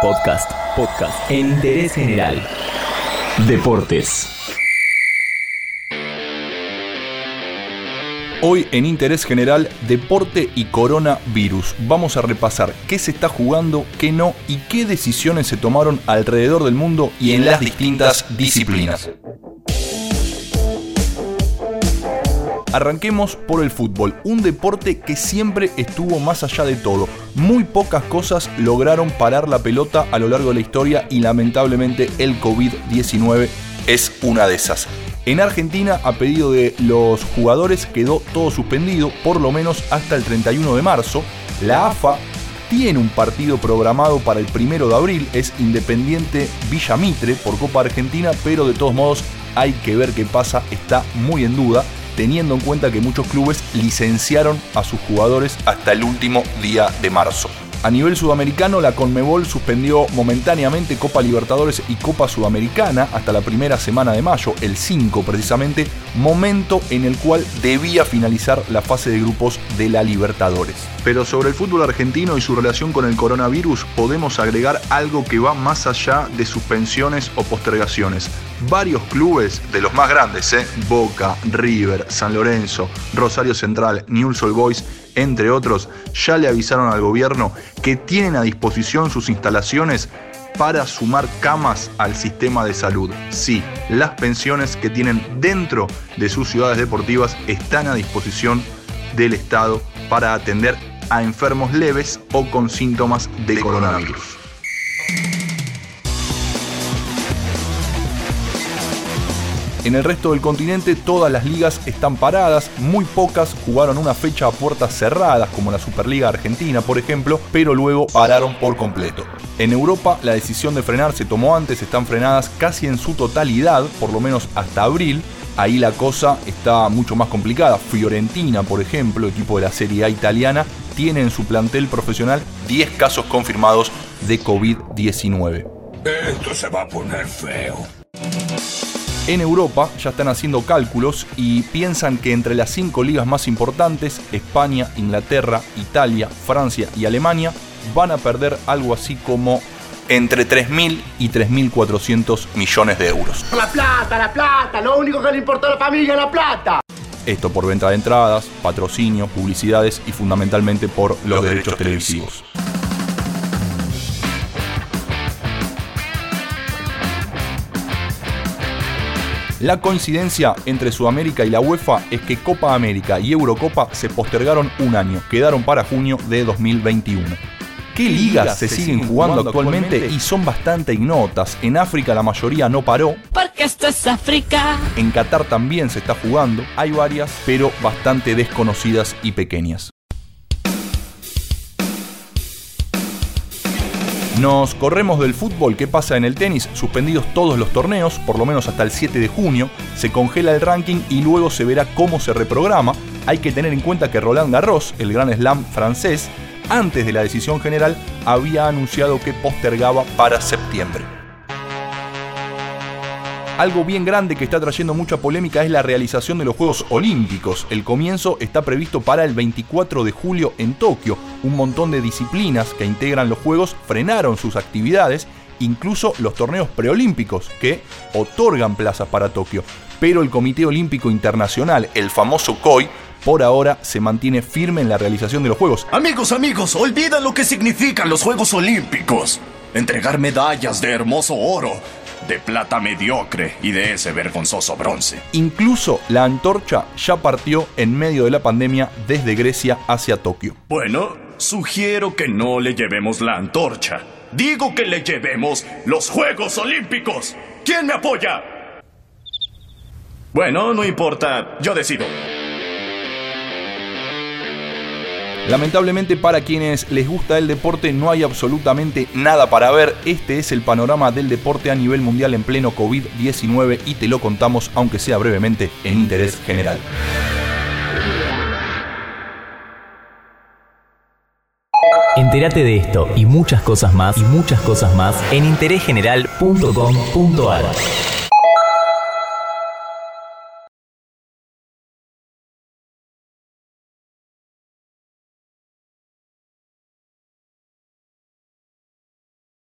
Podcast, podcast en interés general. Deportes. Hoy en Interés General, Deporte y Coronavirus. Vamos a repasar qué se está jugando, qué no y qué decisiones se tomaron alrededor del mundo y en las distintas disciplinas. Arranquemos por el fútbol, un deporte que siempre estuvo más allá de todo. Muy pocas cosas lograron parar la pelota a lo largo de la historia y lamentablemente el COVID-19 es una de esas. En Argentina, a pedido de los jugadores, quedó todo suspendido, por lo menos hasta el 31 de marzo. La AFA tiene un partido programado para el primero de abril, es Independiente Villa Mitre por Copa Argentina, pero de todos modos hay que ver qué pasa, está muy en duda teniendo en cuenta que muchos clubes licenciaron a sus jugadores hasta el último día de marzo. A nivel sudamericano, la Conmebol suspendió momentáneamente Copa Libertadores y Copa Sudamericana hasta la primera semana de mayo, el 5 precisamente, momento en el cual debía finalizar la fase de grupos de la Libertadores. Pero sobre el fútbol argentino y su relación con el coronavirus podemos agregar algo que va más allá de suspensiones o postergaciones. Varios clubes de los más grandes, ¿eh? Boca, River, San Lorenzo, Rosario Central, Newell's Old Boys, entre otros, ya le avisaron al gobierno que tienen a disposición sus instalaciones para sumar camas al sistema de salud. Sí, las pensiones que tienen dentro de sus ciudades deportivas están a disposición del Estado para atender a enfermos leves o con síntomas de coronavirus. En el resto del continente todas las ligas están paradas, muy pocas jugaron una fecha a puertas cerradas como la Superliga Argentina por ejemplo, pero luego pararon por completo. En Europa la decisión de frenar se tomó antes, están frenadas casi en su totalidad, por lo menos hasta abril, ahí la cosa está mucho más complicada. Fiorentina, por ejemplo, equipo de la Serie A italiana, tiene en su plantel profesional 10 casos confirmados de COVID-19. Esto se va a poner feo. En Europa ya están haciendo cálculos y piensan que entre las cinco ligas más importantes, España, Inglaterra, Italia, Francia y Alemania, van a perder algo así como entre 3.000 y 3.400 millones de euros. La plata, la plata, lo único que le importa a la familia es la plata. Esto por venta de entradas, patrocinio, publicidades y fundamentalmente por los, derechos, televisivos. La coincidencia entre Sudamérica y la UEFA es que Copa América y Eurocopa se postergaron un año, quedaron para junio de 2021. ¿Qué ligas se siguen jugando actualmente y son bastante ignotas? En África la mayoría no paró. Porque esto es África. En Qatar también se está jugando. Hay varias, pero bastante desconocidas y pequeñas. Nos corremos del fútbol, ¿qué pasa en el tenis? Suspendidos todos los torneos, por lo menos hasta el 7 de junio, se congela el ranking y luego se verá cómo se reprograma. Hay que tener en cuenta que Roland Garros, el gran slam francés, antes de la decisión general, había anunciado que postergaba para septiembre. Algo bien grande que está trayendo mucha polémica es la realización de los Juegos Olímpicos. El comienzo está previsto para el 24 de julio en Tokio. Un montón de disciplinas que integran los Juegos frenaron sus actividades, incluso los torneos preolímpicos que otorgan plazas para Tokio. Pero el Comité Olímpico Internacional, el famoso COI, por ahora se mantiene firme en la realización de los Juegos. Amigos, amigos, olvidan lo que significan los Juegos Olímpicos. Entregar medallas de hermoso oro, de plata mediocre y de ese vergonzoso bronce. Incluso la antorcha ya partió en medio de la pandemia desde Grecia hacia Tokio. Bueno, sugiero que no le llevemos la antorcha. Digo que le llevemos los Juegos Olímpicos. ¿Quién me apoya? Bueno, no importa, yo decido. Lamentablemente para quienes les gusta el deporte no hay absolutamente nada para ver. Este es el panorama del deporte a nivel mundial en pleno COVID-19 y te lo contamos, aunque sea brevemente, en interés general. Entérate de esto y muchas cosas más y muchas cosas más en interésgeneral.com.ar.